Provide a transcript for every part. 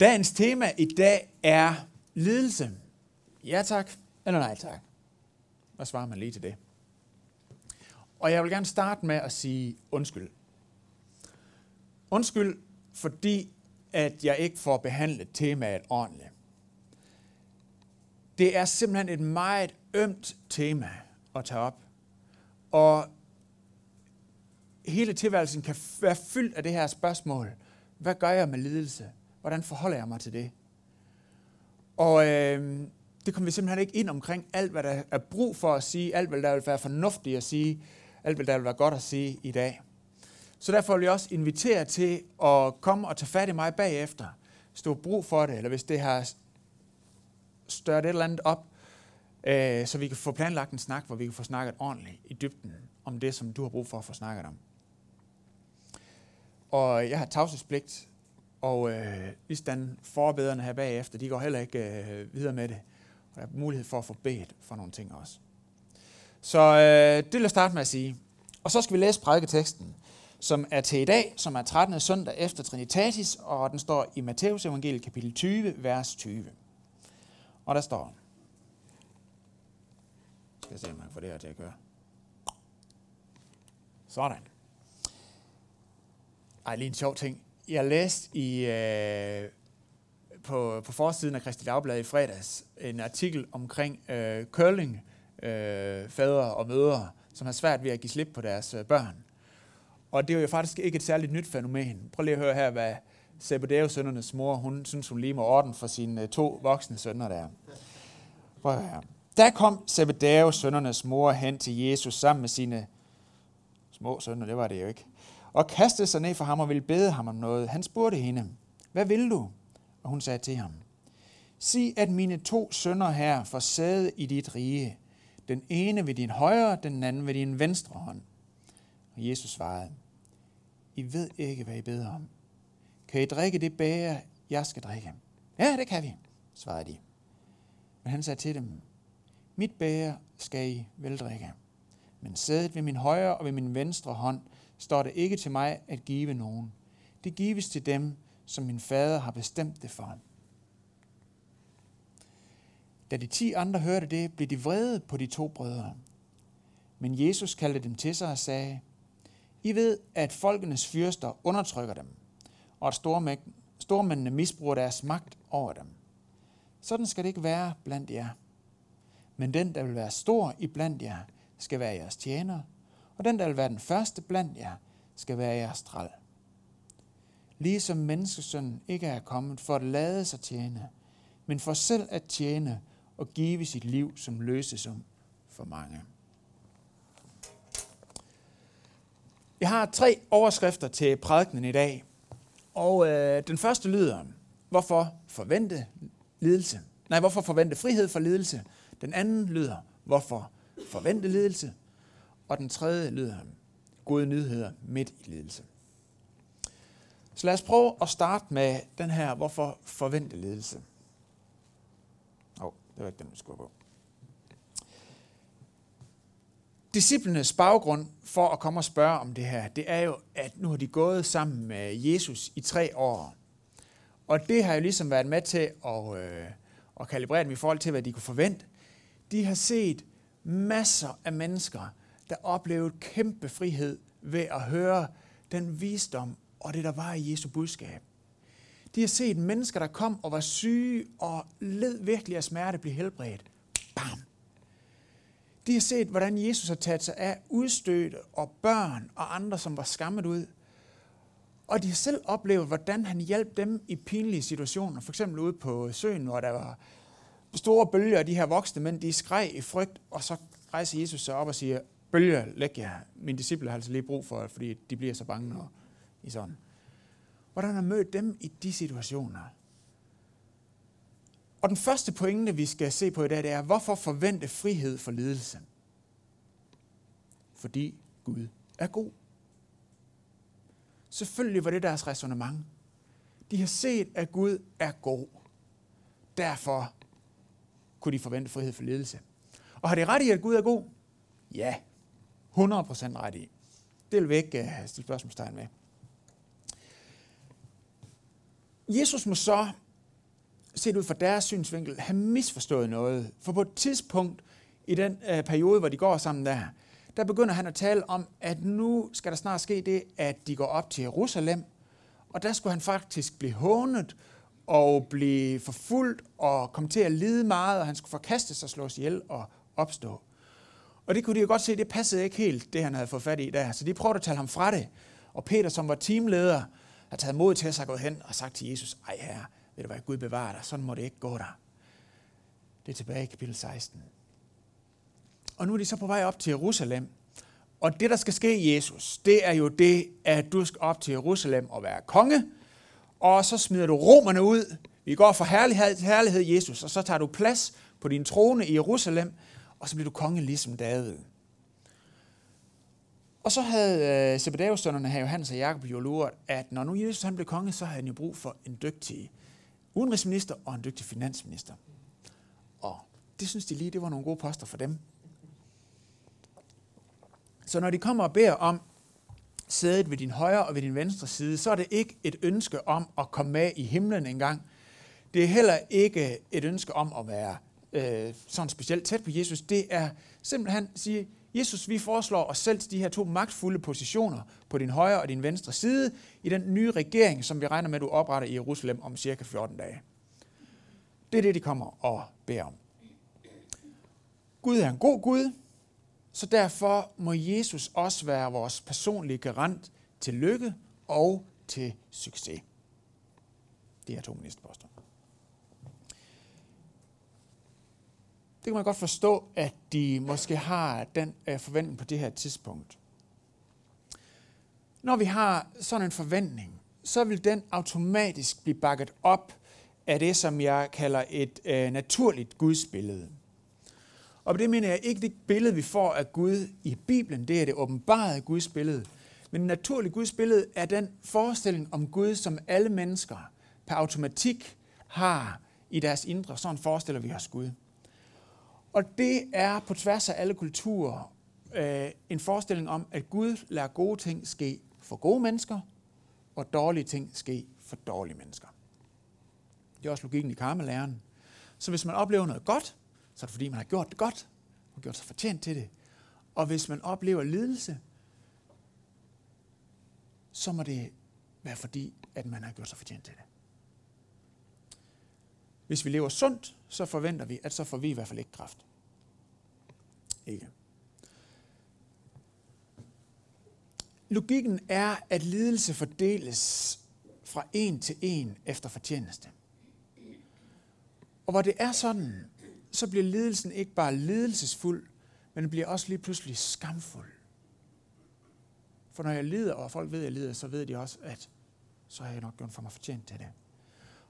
Dagens tema i dag er lidelse. Ja tak, eller nej tak. Hvad svarer man lige til det? Og jeg vil gerne starte med at sige undskyld. Undskyld, fordi at jeg ikke får behandlet temaet ordentligt. Det er simpelthen et meget ømt tema at tage op. Og hele tilværelsen kan være fyldt af det her spørgsmål. Hvad gør jeg med lidelse? Hvordan forholder jeg mig til det? Og øh, det kommer vi simpelthen ikke ind omkring alt, hvad der er brug for at sige, alt, hvad der vil være fornuftigt at sige, alt, hvad der vil være godt at sige i dag. Så derfor vil jeg også invitere til at komme og tage fat i mig bagefter, hvis du har brug for det, eller hvis det har størt et eller andet op, øh, så vi kan få planlagt en snak, hvor vi kan få snakket ordentligt i dybden om det, som du har brug for at få snakket om. Og jeg har tavshedspligt, og øh, ligesådan forbederne her bagefter, de går heller ikke øh, videre med det. Og der er mulighed for at få bedt for nogle ting også. Så øh, det vil jeg starte med at sige. Og så skal vi læse prædiketeksten, som er til i dag, som er 13. søndag efter Trinitatis, og den står i Matteus evangeliet kapitel 20, vers 20. Og der står, skal jeg se, om jeg får det her til at køre. Sådan. Ej, lige en sjov ting. Jeg læste i, øh, på, på forsiden af Kristi Dagblad i fredags en artikel omkring øh, curling, øh, fædre og mødre, som har svært ved at give slip på deres øh, børn. Og det er jo faktisk ikke et særligt nyt fænomen. Prøv lige at høre her, hvad Zebedeus sønnernes mor, hun synes, hun lige må orden for sine øh, to voksne sønner der. Prøv at høre. Der kom Zebedeus sønnernes mor hen til Jesus sammen med sine små sønner, det var det jo ikke, og kastede sig ned for ham og ville bede ham om noget. Han spurgte hende, hvad vil du? Og hun sagde til ham, sig at mine to sønner her får sæde i dit rige, den ene ved din højre, den anden ved din venstre hånd. Og Jesus svarede, I ved ikke, hvad I beder om. Kan I drikke det bære, jeg skal drikke? Ja, det kan vi, svarede de. Men han sagde til dem, mit bære skal I veldrikke. Men sædet ved min højre og ved min venstre hånd står det ikke til mig at give nogen. Det gives til dem, som min fader har bestemt det for. Da de ti andre hørte det, blev de vrede på de to brødre. Men Jesus kaldte dem til sig og sagde, I ved, at folkenes fyrster undertrykker dem, og at stormændene misbruger deres magt over dem. Sådan skal det ikke være blandt jer. Men den, der vil være stor i blandt jer, skal være jeres tjener, og den, der vil være den første blandt jer, skal være jeres træl. Ligesom menneskesønnen ikke er kommet for at lade sig tjene, men for selv at tjene og give sit liv som løsesum for mange. Jeg har tre overskrifter til prædikenen i dag, og øh, den første lyder, hvorfor forvente lidelse? Nej, hvorfor forvente frihed for lidelse? Den anden lyder, hvorfor forvente lidelse? Og den tredje lyder, gode nyheder midt i lidelse. Så lad os prøve at starte med den her, hvorfor forvente ledelse. Åh, oh, det var ikke den, vi skulle på. Disciplenes baggrund for at komme og spørge om det her, det er jo, at nu har de gået sammen med Jesus i tre år. Og det har jo ligesom været med til at, øh, at kalibrere dem i forhold til, hvad de kunne forvente. De har set masser af mennesker, der oplevede kæmpe frihed ved at høre den visdom og det, der var i Jesu budskab. De har set mennesker, der kom og var syge og led virkelig af smerte, blive helbredt. Bam! De har set, hvordan Jesus har taget sig af udstødte og børn og andre, som var skammet ud. Og de har selv oplevet, hvordan han hjalp dem i pinlige situationer. For eksempel ude på søen, hvor der var store bølger, og de her voksne mænd, de skreg i frygt, og så rejser Jesus sig op og siger, bølger, læg jer. Mine disciple har altså lige brug for det, fordi de bliver så bange, når I sådan. Hvordan har mødt dem i de situationer? Og den første pointe, vi skal se på i dag, det er, hvorfor forvente frihed for lidelse? Fordi Gud er god. Selvfølgelig var det deres resonemang. De har set, at Gud er god. Derfor kunne de forvente frihed for ledelse. Og har de ret i, at Gud er god? Ja, 100% ret i. Det vil vi ikke øh, uh, stille spørgsmålstegn med. Jesus må så set ud fra deres synsvinkel, have misforstået noget. For på et tidspunkt i den øh, periode, hvor de går sammen der, der begynder han at tale om, at nu skal der snart ske det, at de går op til Jerusalem, og der skulle han faktisk blive hånet og blive forfulgt og komme til at lide meget, og han skulle forkastes og slås ihjel og opstå. Og det kunne de jo godt se, det passede ikke helt, det han havde fået fat i der. Så de prøvede at tale ham fra det. Og Peter, som var teamleder, har taget mod til at sig gået hen og sagt til Jesus, ej herre, ved du hvad, Gud bevarer dig, sådan må det ikke gå der. Det er tilbage i kapitel 16. Og nu er de så på vej op til Jerusalem. Og det, der skal ske Jesus, det er jo det, at du skal op til Jerusalem og være konge, og så smider du romerne ud. Vi går fra herlighed til herlighed, Jesus, og så tager du plads på din trone i Jerusalem, og så bliver du konge ligesom David. Og så havde øh, Zebedeus-sønnerne her, Johannes og Jakob jo luret, at når nu Jesus han blev konge, så havde han jo brug for en dygtig udenrigsminister og en dygtig finansminister. Og det synes de lige, det var nogle gode poster for dem. Så når de kommer og beder om sædet ved din højre og ved din venstre side, så er det ikke et ønske om at komme med i himlen engang. Det er heller ikke et ønske om at være øh, sådan specielt tæt på Jesus. Det er simpelthen at sige, Jesus, vi foreslår os selv til de her to magtfulde positioner på din højre og din venstre side i den nye regering, som vi regner med, at du opretter i Jerusalem om cirka 14 dage. Det er det, de kommer og beder om. Gud er en god Gud, så derfor må Jesus også være vores personlige garant til lykke og til succes. Det er to ministerposter. Kan man godt forstå, at de måske har den øh, forventning på det her tidspunkt. Når vi har sådan en forventning, så vil den automatisk blive bakket op af det, som jeg kalder et øh, naturligt gudsbillede. Og det mener jeg ikke det billede, vi får af Gud i Bibelen, det er det åbenbarede Guds billede. Men det naturlige Guds billede er den forestilling om Gud, som alle mennesker per automatik har i deres indre. Sådan forestiller vi os Gud. Og det er på tværs af alle kulturer øh, en forestilling om, at Gud lader gode ting ske for gode mennesker, og dårlige ting ske for dårlige mennesker. Det er også logikken i karmelæren. Så hvis man oplever noget godt, så er det fordi, man har gjort det godt, og gjort sig fortjent til det. Og hvis man oplever lidelse, så må det være fordi, at man har gjort sig fortjent til det. Hvis vi lever sundt, så forventer vi, at så får vi i hvert fald ikke kraft. Ikke. Logikken er, at lidelse fordeles fra en til en efter fortjeneste. Og hvor det er sådan, så bliver lidelsen ikke bare lidelsesfuld, men den bliver også lige pludselig skamfuld. For når jeg lider, og folk ved, at jeg lider, så ved de også, at så har jeg nok gjort for mig fortjent til det.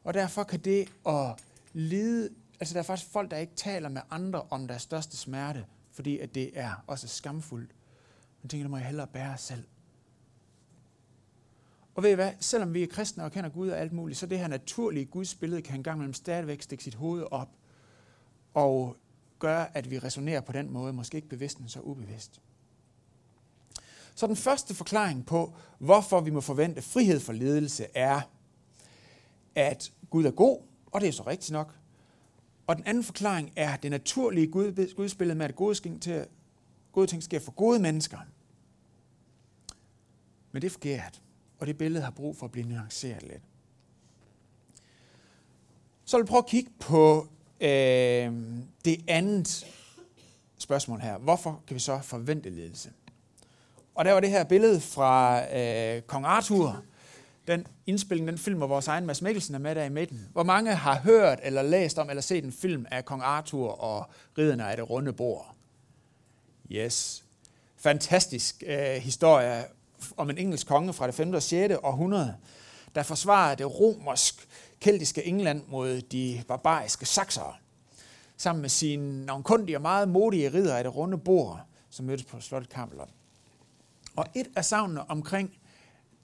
Og derfor kan det at lide, altså der er faktisk folk, der ikke taler med andre om deres største smerte, fordi at det er også skamfuldt. Man tænker, det må jeg hellere bære selv. Og ved I hvad, selvom vi er kristne og kender Gud og alt muligt, så det her naturlige Guds billede kan engang imellem stadigvæk stikke sit hoved op og gøre, at vi resonerer på den måde, måske ikke bevidst, men så ubevidst. Så den første forklaring på, hvorfor vi må forvente frihed for ledelse, er, at Gud er god, og det er så rigtigt nok. Og den anden forklaring er det naturlige Gud, gudsbillede med, at gode, ting, til, gode ting sker for gode mennesker. Men det er forkert, og det billede har brug for at blive nuanceret lidt. Så vil jeg prøve at kigge på øh, det andet spørgsmål her. Hvorfor kan vi så forvente ledelse? Og der var det her billede fra øh, Kong Arthur, den indspilning, den film, hvor vores egen Mads Mikkelsen er med der i midten. Hvor mange har hørt eller læst om eller set en film af Kong Arthur og Ridderne af det runde bord? Yes. Fantastisk øh, historie om en engelsk konge fra det 5. og 6. århundrede, der forsvarer det romersk keltiske England mod de barbariske saksere, sammen med sine navnkundige og meget modige ridder af det runde bord, som mødtes på slottet Camelot. Og et af savnene omkring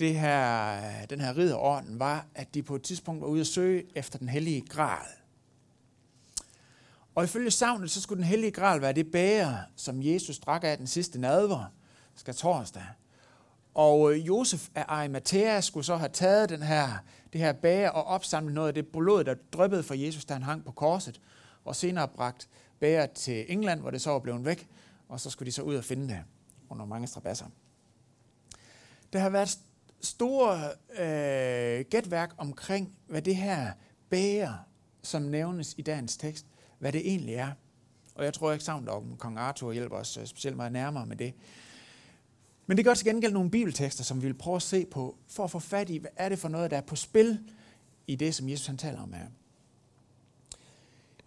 det her, øh, den her ridderorden var, at de på et tidspunkt var ude at søge efter den hellige gral. Og ifølge savnet, så skulle den hellige gral være det bære, som Jesus drak af den sidste nadver, skal torsdag. Og øh, Josef af Arimathea skulle så have taget den her, det her bære og opsamlet noget af det blod, der drøbbede fra Jesus, da han hang på korset, og senere bragt bæret til England, hvor det så var blevet væk, og så skulle de så ud og finde det under mange strabasser. Der har været store øh, gætværk omkring, hvad det her bærer, som nævnes i dagens tekst, hvad det egentlig er. Og jeg tror ikke savnet om kong Arthur hjælper os øh, specielt meget nærmere med det. Men det gør til gengæld nogle bibeltekster, som vi vil prøve at se på, for at få fat i, hvad er det for noget, der er på spil i det, som Jesus han taler om her.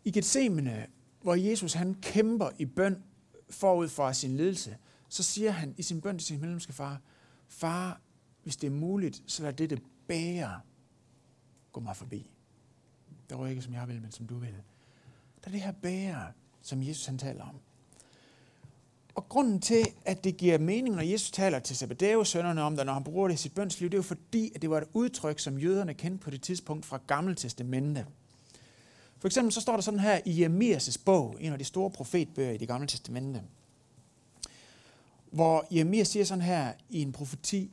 I Gethsemane, hvor Jesus han kæmper i bøn forud for sin ledelse, så siger han i sin bøn til sin himmelske far, far, hvis det er muligt, så lad det bære gå mig forbi. Det var ikke, som jeg vil, men som du vil. Der er det her bære, som Jesus han taler om. Og grunden til, at det giver mening, når Jesus taler til Zebedeus sønnerne om det, når han bruger det i sit bønsliv, det er jo fordi, at det var et udtryk, som jøderne kendte på det tidspunkt fra Gamle Testamente. For eksempel så står der sådan her i Jeremias' bog, en af de store profetbøger i det Gamle Testamente, hvor Jeremias siger sådan her i en profeti,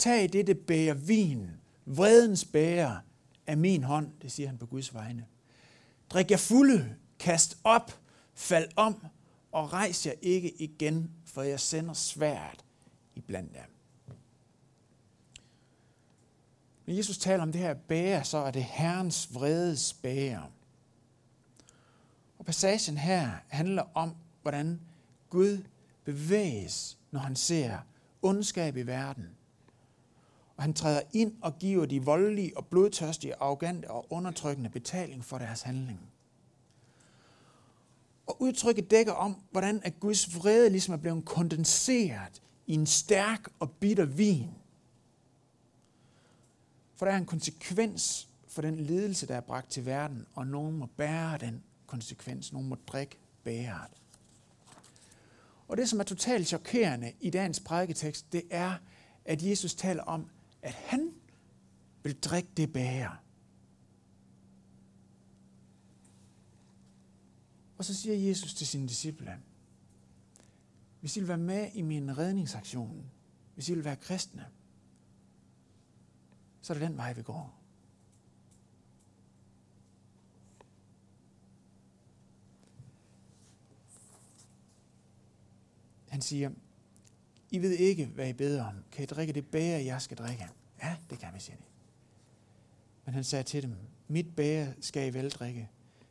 tag dette det vin, vredens bærer af min hånd, det siger han på Guds vegne. Drik jer fulde, kast op, fald om, og rejs jer ikke igen, for jeg sender svært i blandt jer. Når Jesus taler om det her bære, så er det Herrens vredes bære. Og passagen her handler om, hvordan Gud bevæges, når han ser ondskab i verden. Og han træder ind og giver de voldelige og blodtørstige, arrogante og undertrykkende betaling for deres handling. Og udtrykket dækker om, hvordan at Guds vrede ligesom er blevet kondenseret i en stærk og bitter vin. For der er en konsekvens for den lidelse, der er bragt til verden, og nogen må bære den konsekvens. Nogen må drikke bæret. Og det, som er totalt chokerende i dagens prædiketekst, det er, at Jesus taler om, at han vil drikke det bære. Og så siger Jesus til sine disciple, hvis I vil være med i min redningsaktion, hvis I vil være kristne, så er det den vej, vi går. Han siger, i ved ikke, hvad I beder om. Kan I drikke det bære, jeg skal drikke? Ja, det kan vi, siger de. Men han sagde til dem, mit bære skal I vel drikke,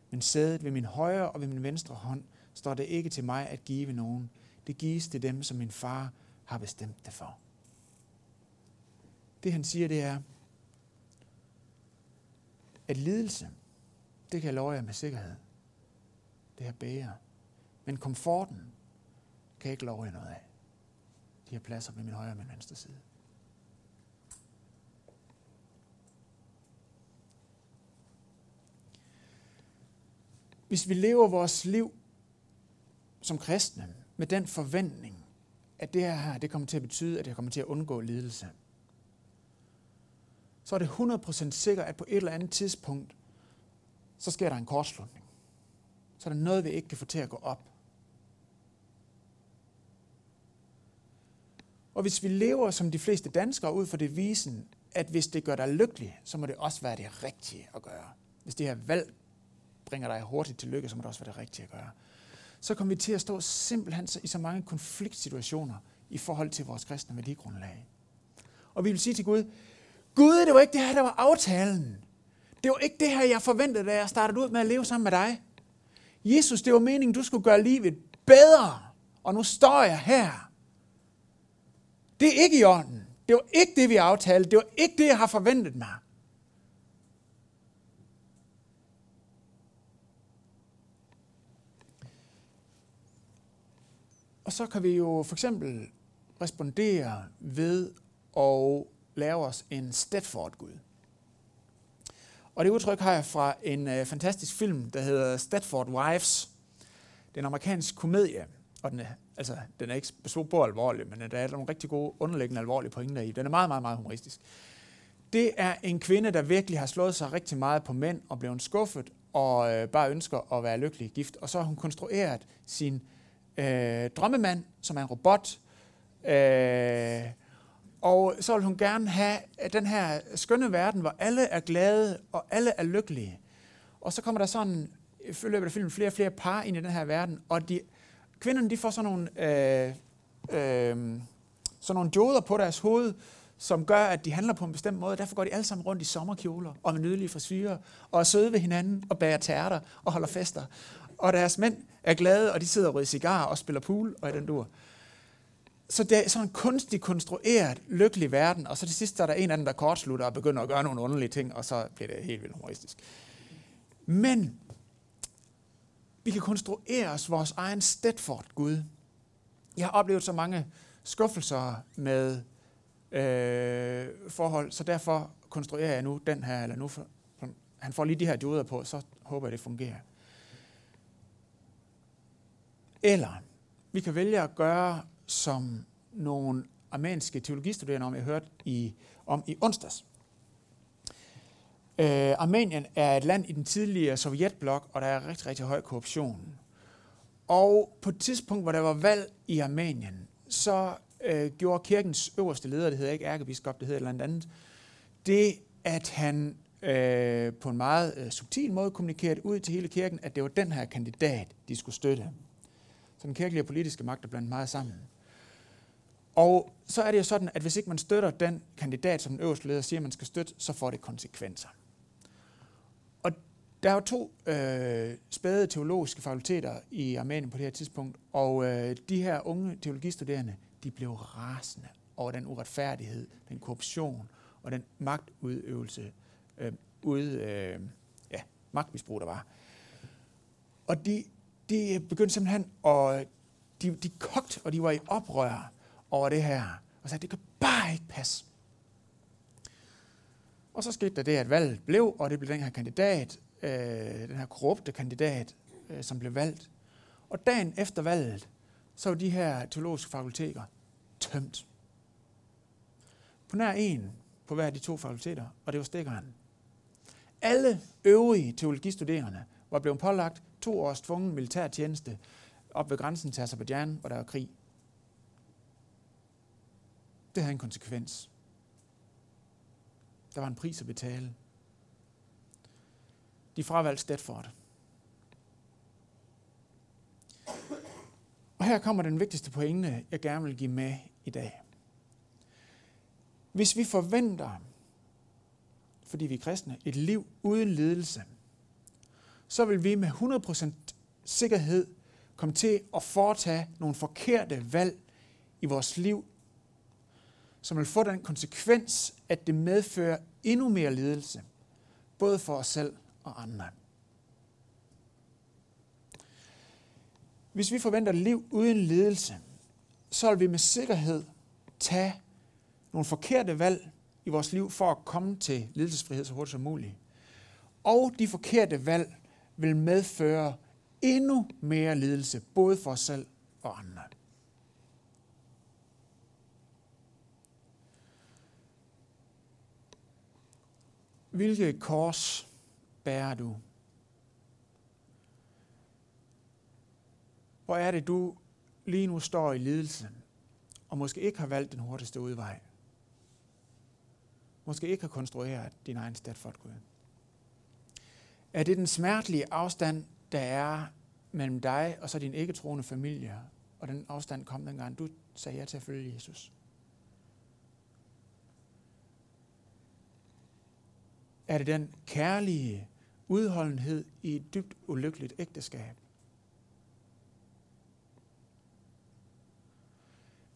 men sædet ved min højre og ved min venstre hånd står det ikke til mig at give nogen. Det gives til dem, som min far har bestemt det for. Det han siger, det er, at lidelse, det kan jeg love jer med sikkerhed. Det her bære. Men komforten kan jeg ikke love jer noget af. De her pladser ved min højre og min venstre side. Hvis vi lever vores liv som kristne med den forventning, at det her det kommer til at betyde, at jeg kommer til at undgå lidelse, så er det 100% sikkert, at på et eller andet tidspunkt, så sker der en kortslutning. Så er der noget, vi ikke kan få til at gå op. Og hvis vi lever som de fleste danskere ud fra det visen, at hvis det gør dig lykkelig, så må det også være det rigtige at gøre. Hvis det her valg bringer dig hurtigt til lykke, så må det også være det rigtige at gøre. Så kommer vi til at stå simpelthen i så mange konfliktsituationer i forhold til vores kristne værdigrundlag. Og vi vil sige til Gud, Gud, det var ikke det her, der var aftalen. Det var ikke det her, jeg forventede, da jeg startede ud med at leve sammen med dig. Jesus, det var meningen, du skulle gøre livet bedre. Og nu står jeg her. Det er ikke i orden. Det var ikke det, vi aftalte. Det var ikke det, jeg har forventet mig. Og så kan vi jo for eksempel respondere ved at lave os en Stedford-Gud. Og det udtryk har jeg fra en øh, fantastisk film, der hedder Stedford Wives. Det er en amerikansk komedie, og den er, altså, den er ikke så alvorlig, men der er nogle rigtig gode underliggende alvorlige pointer i. Den er meget, meget, meget humoristisk. Det er en kvinde, der virkelig har slået sig rigtig meget på mænd og blevet skuffet og øh, bare ønsker at være lykkelig gift. Og så har hun konstrueret sin øh, drømmemand, som er en robot, øh, Og så vil hun gerne have den her skønne verden, hvor alle er glade og alle er lykkelige. Og så kommer der sådan, i løbet af filmen, flere og flere par ind i den her verden, og de, kvinderne de får sådan nogle, øh, øh, sådan nogle joder på deres hoved, som gør, at de handler på en bestemt måde. Derfor går de alle sammen rundt i sommerkjoler og med nydelige frisyrer, og er søde ved hinanden og bærer tærter og holder fester. Og deres mænd er glade, og de sidder og ryger cigarer og spiller pool og i den dur. Så det er sådan en kunstig konstrueret, lykkelig verden, og så til sidst er der en anden, dem, der kortslutter og begynder at gøre nogle underlige ting, og så bliver det helt vildt humoristisk. Men vi kan konstruere os vores egen Stedford Gud. Jeg har oplevet så mange skuffelser med øh, forhold, så derfor konstruerer jeg nu den her, eller nu for, han får lige de her dioder på, så håber jeg, det fungerer. Eller vi kan vælge at gøre, som nogle armenske teologistuderende, om jeg hørte i, om i onsdags. Øh, Armenien er et land i den tidligere sovjetblok, og der er rigtig, rigtig høj korruption. Og på et tidspunkt, hvor der var valg i Armenien, så øh, gjorde kirkens øverste leder, det hedder ikke ærkebiskop, det hedder et andet, det at han øh, på en meget øh, subtil måde kommunikerede ud til hele kirken, at det var den her kandidat, de skulle støtte. Så den kirkelige og politiske magt er blandt meget sammen. Og så er det jo sådan, at hvis ikke man støtter den kandidat, som den øverste leder siger, man skal støtte, så får det konsekvenser. Der er jo to øh, spæde teologiske fakulteter i Armenien på det her tidspunkt, og øh, de her unge teologistuderende, de blev rasende over den uretfærdighed, den korruption og den magtudøvelse, øh, ud, øh, ja, magtmisbrug, der var. Og de, de begyndte simpelthen at, de, de kogt, og de var i oprør over det her, og sagde, det kan bare ikke passe. Og så skete der det, at valget blev, og det blev den her kandidat, øh, den her korrupte kandidat, øh, som blev valgt. Og dagen efter valget, så var de her teologiske fakulteter tømt. På nær en på hver af de to fakulteter, og det var stikkeren. Alle øvrige teologistuderende var blevet pålagt to års tvungen militærtjeneste op ved grænsen til Azerbaijan, hvor der var krig. Det havde en konsekvens. Der var en pris at betale. De fravalgte Stedford. Og her kommer den vigtigste pointe, jeg gerne vil give med i dag. Hvis vi forventer, fordi vi er kristne, et liv uden lidelse, så vil vi med 100% sikkerhed komme til at foretage nogle forkerte valg i vores liv, som vil få den konsekvens, at det medfører endnu mere lidelse, både for os selv og andre. Hvis vi forventer liv uden ledelse, så vil vi med sikkerhed tage nogle forkerte valg i vores liv for at komme til ledelsesfrihed så hurtigt som muligt. Og de forkerte valg vil medføre endnu mere ledelse, både for os selv og andre. Hvilke kors bærer du? Hvor er det, du lige nu står i lidelse, og måske ikke har valgt den hurtigste udvej? Måske ikke har konstrueret din egen for Gud? Er det den smertelige afstand, der er mellem dig og så din ikke-troende familie, og den afstand kom dengang, du sagde ja til at følge Jesus? Er det den kærlige udholdenhed i et dybt ulykkeligt ægteskab?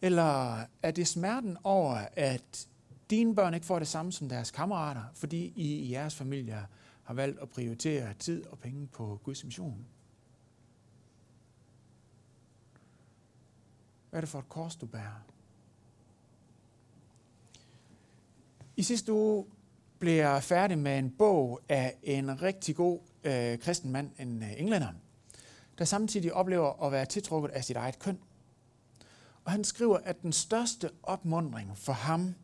Eller er det smerten over, at dine børn ikke får det samme som deres kammerater, fordi I i jeres familie har valgt at prioritere tid og penge på Guds mission? Hvad er det for et kors, du bærer? I sidste uge blev jeg færdig med en bog af en rigtig god øh, kristen mand, en øh, englænder, der samtidig oplever at være tiltrukket af sit eget køn. Og han skriver, at den største opmundring for ham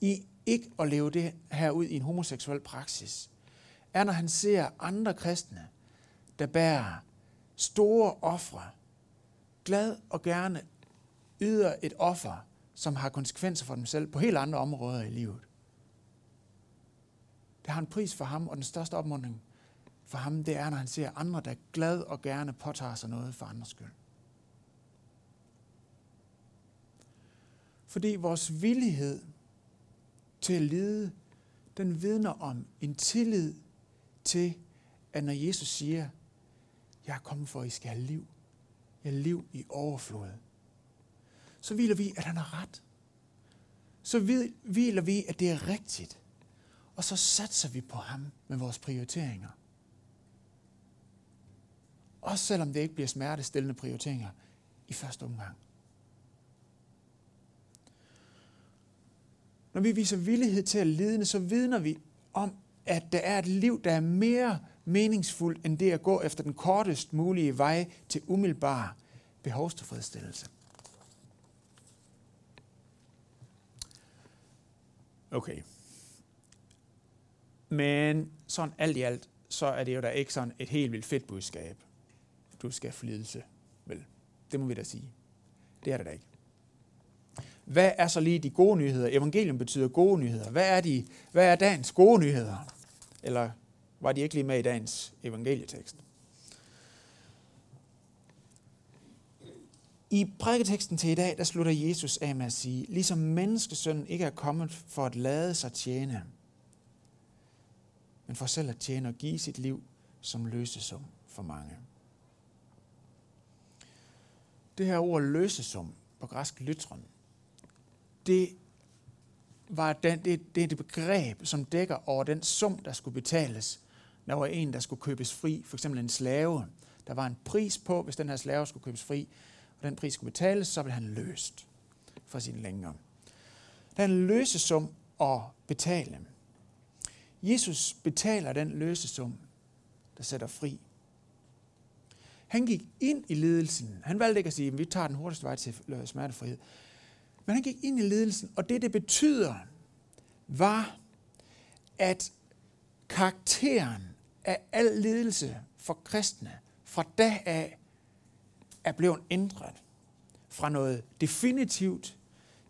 i ikke at leve det her ud i en homoseksuel praksis, er, når han ser andre kristne, der bærer store ofre, glad og gerne yder et offer, som har konsekvenser for dem selv på helt andre områder i livet. Det har en pris for ham, og den største opmuntring for ham, det er, når han ser andre, der glad og gerne påtager sig noget for andres skyld. Fordi vores villighed til at lide, den vidner om en tillid til, at når Jesus siger, jeg er kommet for, at I skal have liv, jeg liv i overflod, så hviler vi, at han har ret. Så hviler vi, at det er rigtigt. Og så satser vi på ham med vores prioriteringer. Også selvom det ikke bliver smertestillende prioriteringer i første omgang. Når vi viser villighed til at lide, så vidner vi om, at der er et liv, der er mere meningsfuldt end det at gå efter den kortest mulige vej til umiddelbar behovstilfredsstillelse. Okay. Men sådan alt i alt, så er det jo da ikke sådan et helt vildt fedt budskab. Du skal flidelse, vel? Det må vi da sige. Det er det da ikke. Hvad er så lige de gode nyheder? Evangelium betyder gode nyheder. Hvad er, de, hvad er dagens gode nyheder? Eller var de ikke lige med i dagens evangelietekst? I prædiketeksten til i dag, der slutter Jesus af med at sige, ligesom menneskesønnen ikke er kommet for at lade sig tjene, men for selv at tjene og give sit liv som løsesum for mange. Det her ord løsesum på græsk lytron, det var den, det, det er det begreb, som dækker over den sum, der skulle betales, når der var en, der skulle købes fri, for eksempel en slave. Der var en pris på, hvis den her slave skulle købes fri, og den pris skulle betales, så blev han løst for sin længere. Den løsesum at betale. Jesus betaler den løsesum, der sætter fri. Han gik ind i ledelsen. Han valgte ikke at sige, at vi tager den hurtigste vej til smertefrihed. Men han gik ind i ledelsen, og det, det betyder, var, at karakteren af al ledelse for kristne fra da af er blevet ændret fra noget definitivt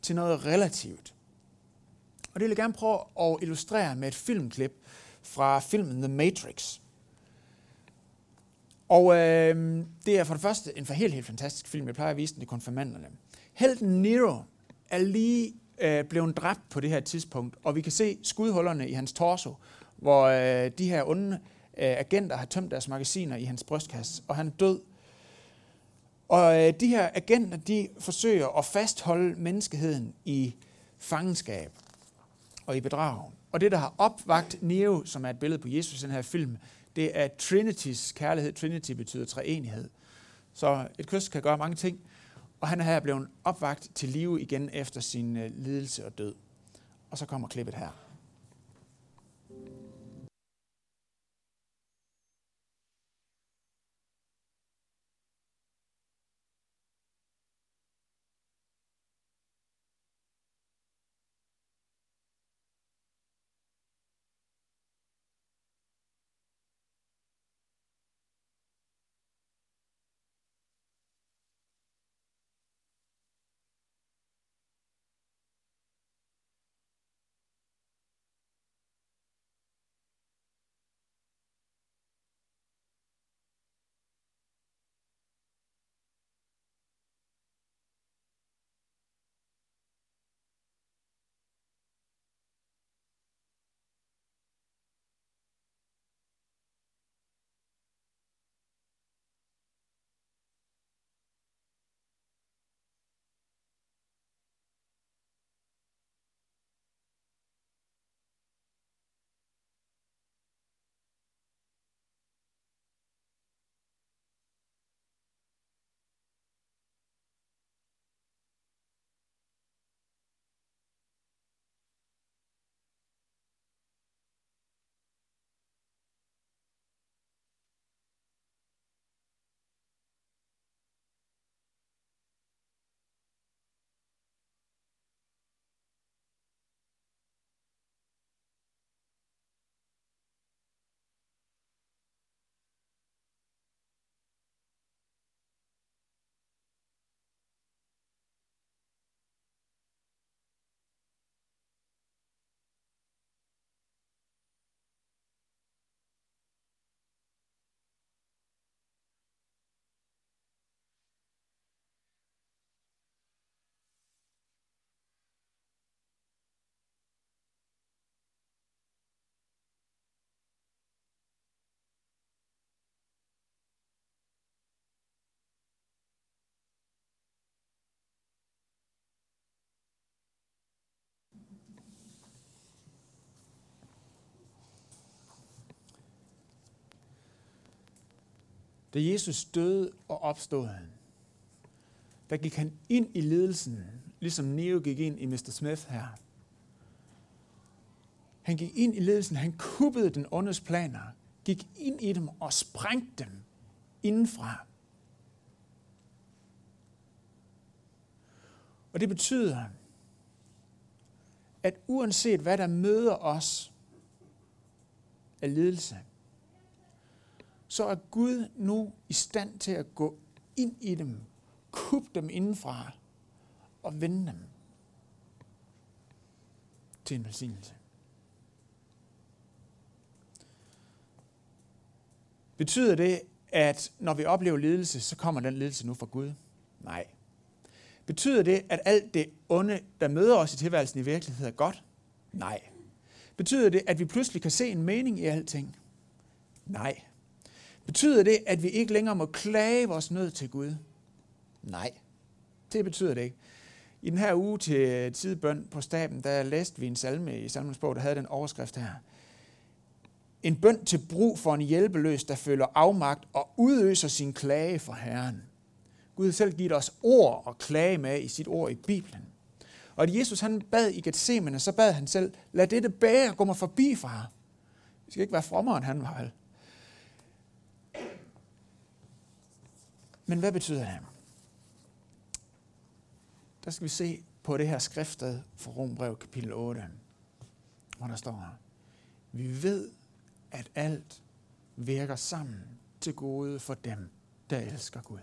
til noget relativt. Og det vil jeg gerne prøve at illustrere med et filmklip fra filmen The Matrix. Og øh, det er for det første en for helt, helt fantastisk film. Jeg plejer at vise den til konfirmanderne. Helten Nero er lige øh, blevet dræbt på det her tidspunkt, og vi kan se skudhullerne i hans torso, hvor øh, de her onde øh, agenter har tømt deres magasiner i hans brystkasse, og han er død. Og øh, de her agenter, de forsøger at fastholde menneskeheden i fangenskab og i bedrag. Og det, der har opvagt Neo, som er et billede på Jesus i den her film, det er Trinities kærlighed. Trinity betyder treenighed. Så et kys kan gøre mange ting. Og han er her blevet opvagt til live igen efter sin øh, lidelse og død. Og så kommer klippet her. Da Jesus døde og opstod, han, der gik han ind i ledelsen, ligesom Neo gik ind i Mr. Smith her. Han gik ind i ledelsen, han kuppede den åndes planer, gik ind i dem og sprængte dem indenfra. Og det betyder, at uanset hvad der møder os af ledelse, så er Gud nu i stand til at gå ind i dem, kuppe dem indenfra og vende dem til en velsignelse. Betyder det, at når vi oplever ledelse, så kommer den ledelse nu fra Gud? Nej. Betyder det, at alt det onde, der møder os i tilværelsen i virkeligheden, er godt? Nej. Betyder det, at vi pludselig kan se en mening i alting? Nej. Betyder det, at vi ikke længere må klage vores nød til Gud? Nej, det betyder det ikke. I den her uge til tidbøn på staben, der læste vi en salme i salmens bog, der havde den overskrift her. En bøn til brug for en hjælpeløs, der føler afmagt og udøser sin klage for Herren. Gud selv givet os ord og klage med i sit ord i Bibelen. Og at Jesus han bad i Gethsemane, så bad han selv, lad dette bære gå mig forbi, far. Vi skal ikke være frommere, end han var vel. Men hvad betyder det? Der skal vi se på det her skriftsted fra Rombrev kapitel 8, hvor der står, her. vi ved, at alt virker sammen til gode for dem, der elsker Gud.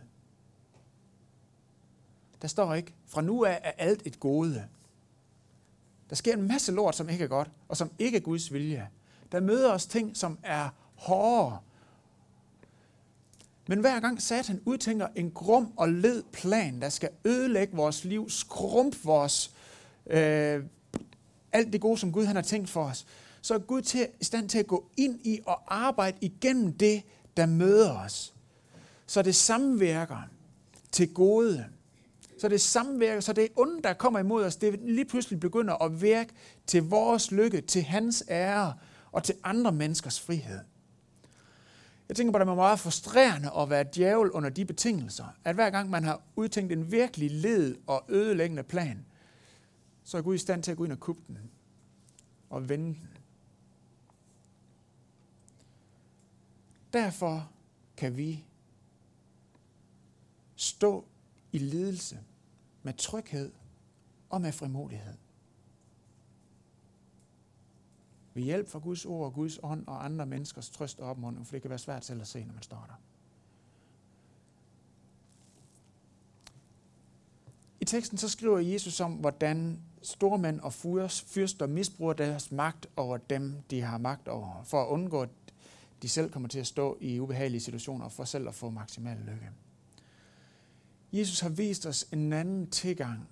Der står ikke, fra nu af er alt et gode. Der sker en masse lort, som ikke er godt, og som ikke er Guds vilje. Der møder os ting, som er hårdere men hver gang Satan udtænker en grum og led plan, der skal ødelægge vores liv, skrumpe vores, øh, alt det gode, som Gud han har tænkt for os, så er Gud til, i stand til at gå ind i og arbejde igennem det, der møder os. Så det samvirker til gode. Så det samvirker, så det onde, der kommer imod os, det lige pludselig begynder at virke til vores lykke, til hans ære og til andre menneskers frihed. Jeg tænker på, at det er meget frustrerende at være djævel under de betingelser, at hver gang man har udtænkt en virkelig led og ødelæggende plan, så er Gud i stand til at gå ind og kuppe den og vende den. Derfor kan vi stå i lidelse med tryghed og med frimodighed. Ved hjælp fra Guds ord og Guds ånd og andre menneskers trøst og opmuntring, for det kan være svært selv at se, når man står der. I teksten så skriver Jesus om, hvordan stormænd og fyrster misbruger deres magt over dem, de har magt over, for at undgå, at de selv kommer til at stå i ubehagelige situationer for selv at få maksimal lykke. Jesus har vist os en anden tilgang.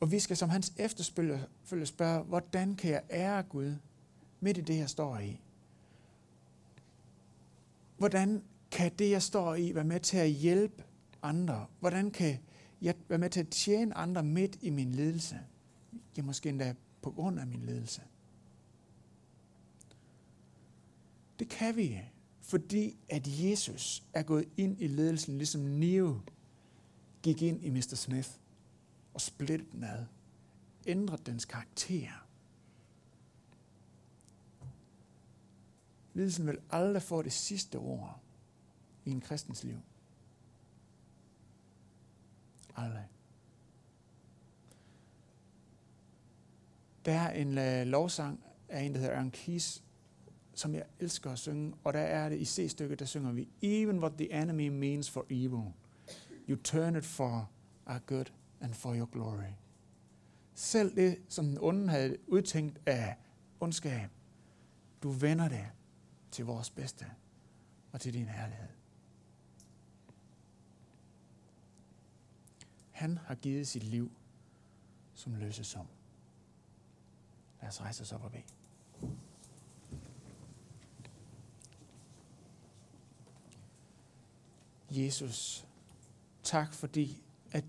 Og vi skal som hans efterfølger spørge, hvordan kan jeg ære Gud midt i det, jeg står i? Hvordan kan det, jeg står i, være med til at hjælpe andre? Hvordan kan jeg være med til at tjene andre midt i min ledelse? Ja, måske endda på grund af min ledelse. Det kan vi, fordi at Jesus er gået ind i ledelsen, ligesom Neo gik ind i Mr. Smith og splitte den ad, Ændre dens karakter. Lidelsen vil aldrig få det sidste ord i en kristens liv. Aldrig. Der er en uh, lovsang af en, der hedder Aaron Keys, som jeg elsker at synge, og der er det i C-stykket, der synger vi, Even what the enemy means for evil, you turn it for our good and for your glory. Selv det, som den onde havde udtænkt af ondskab, du vender det til vores bedste og til din herlighed. Han har givet sit liv som løsesum. Lad os rejse os op og bede. Jesus, tak fordi, at du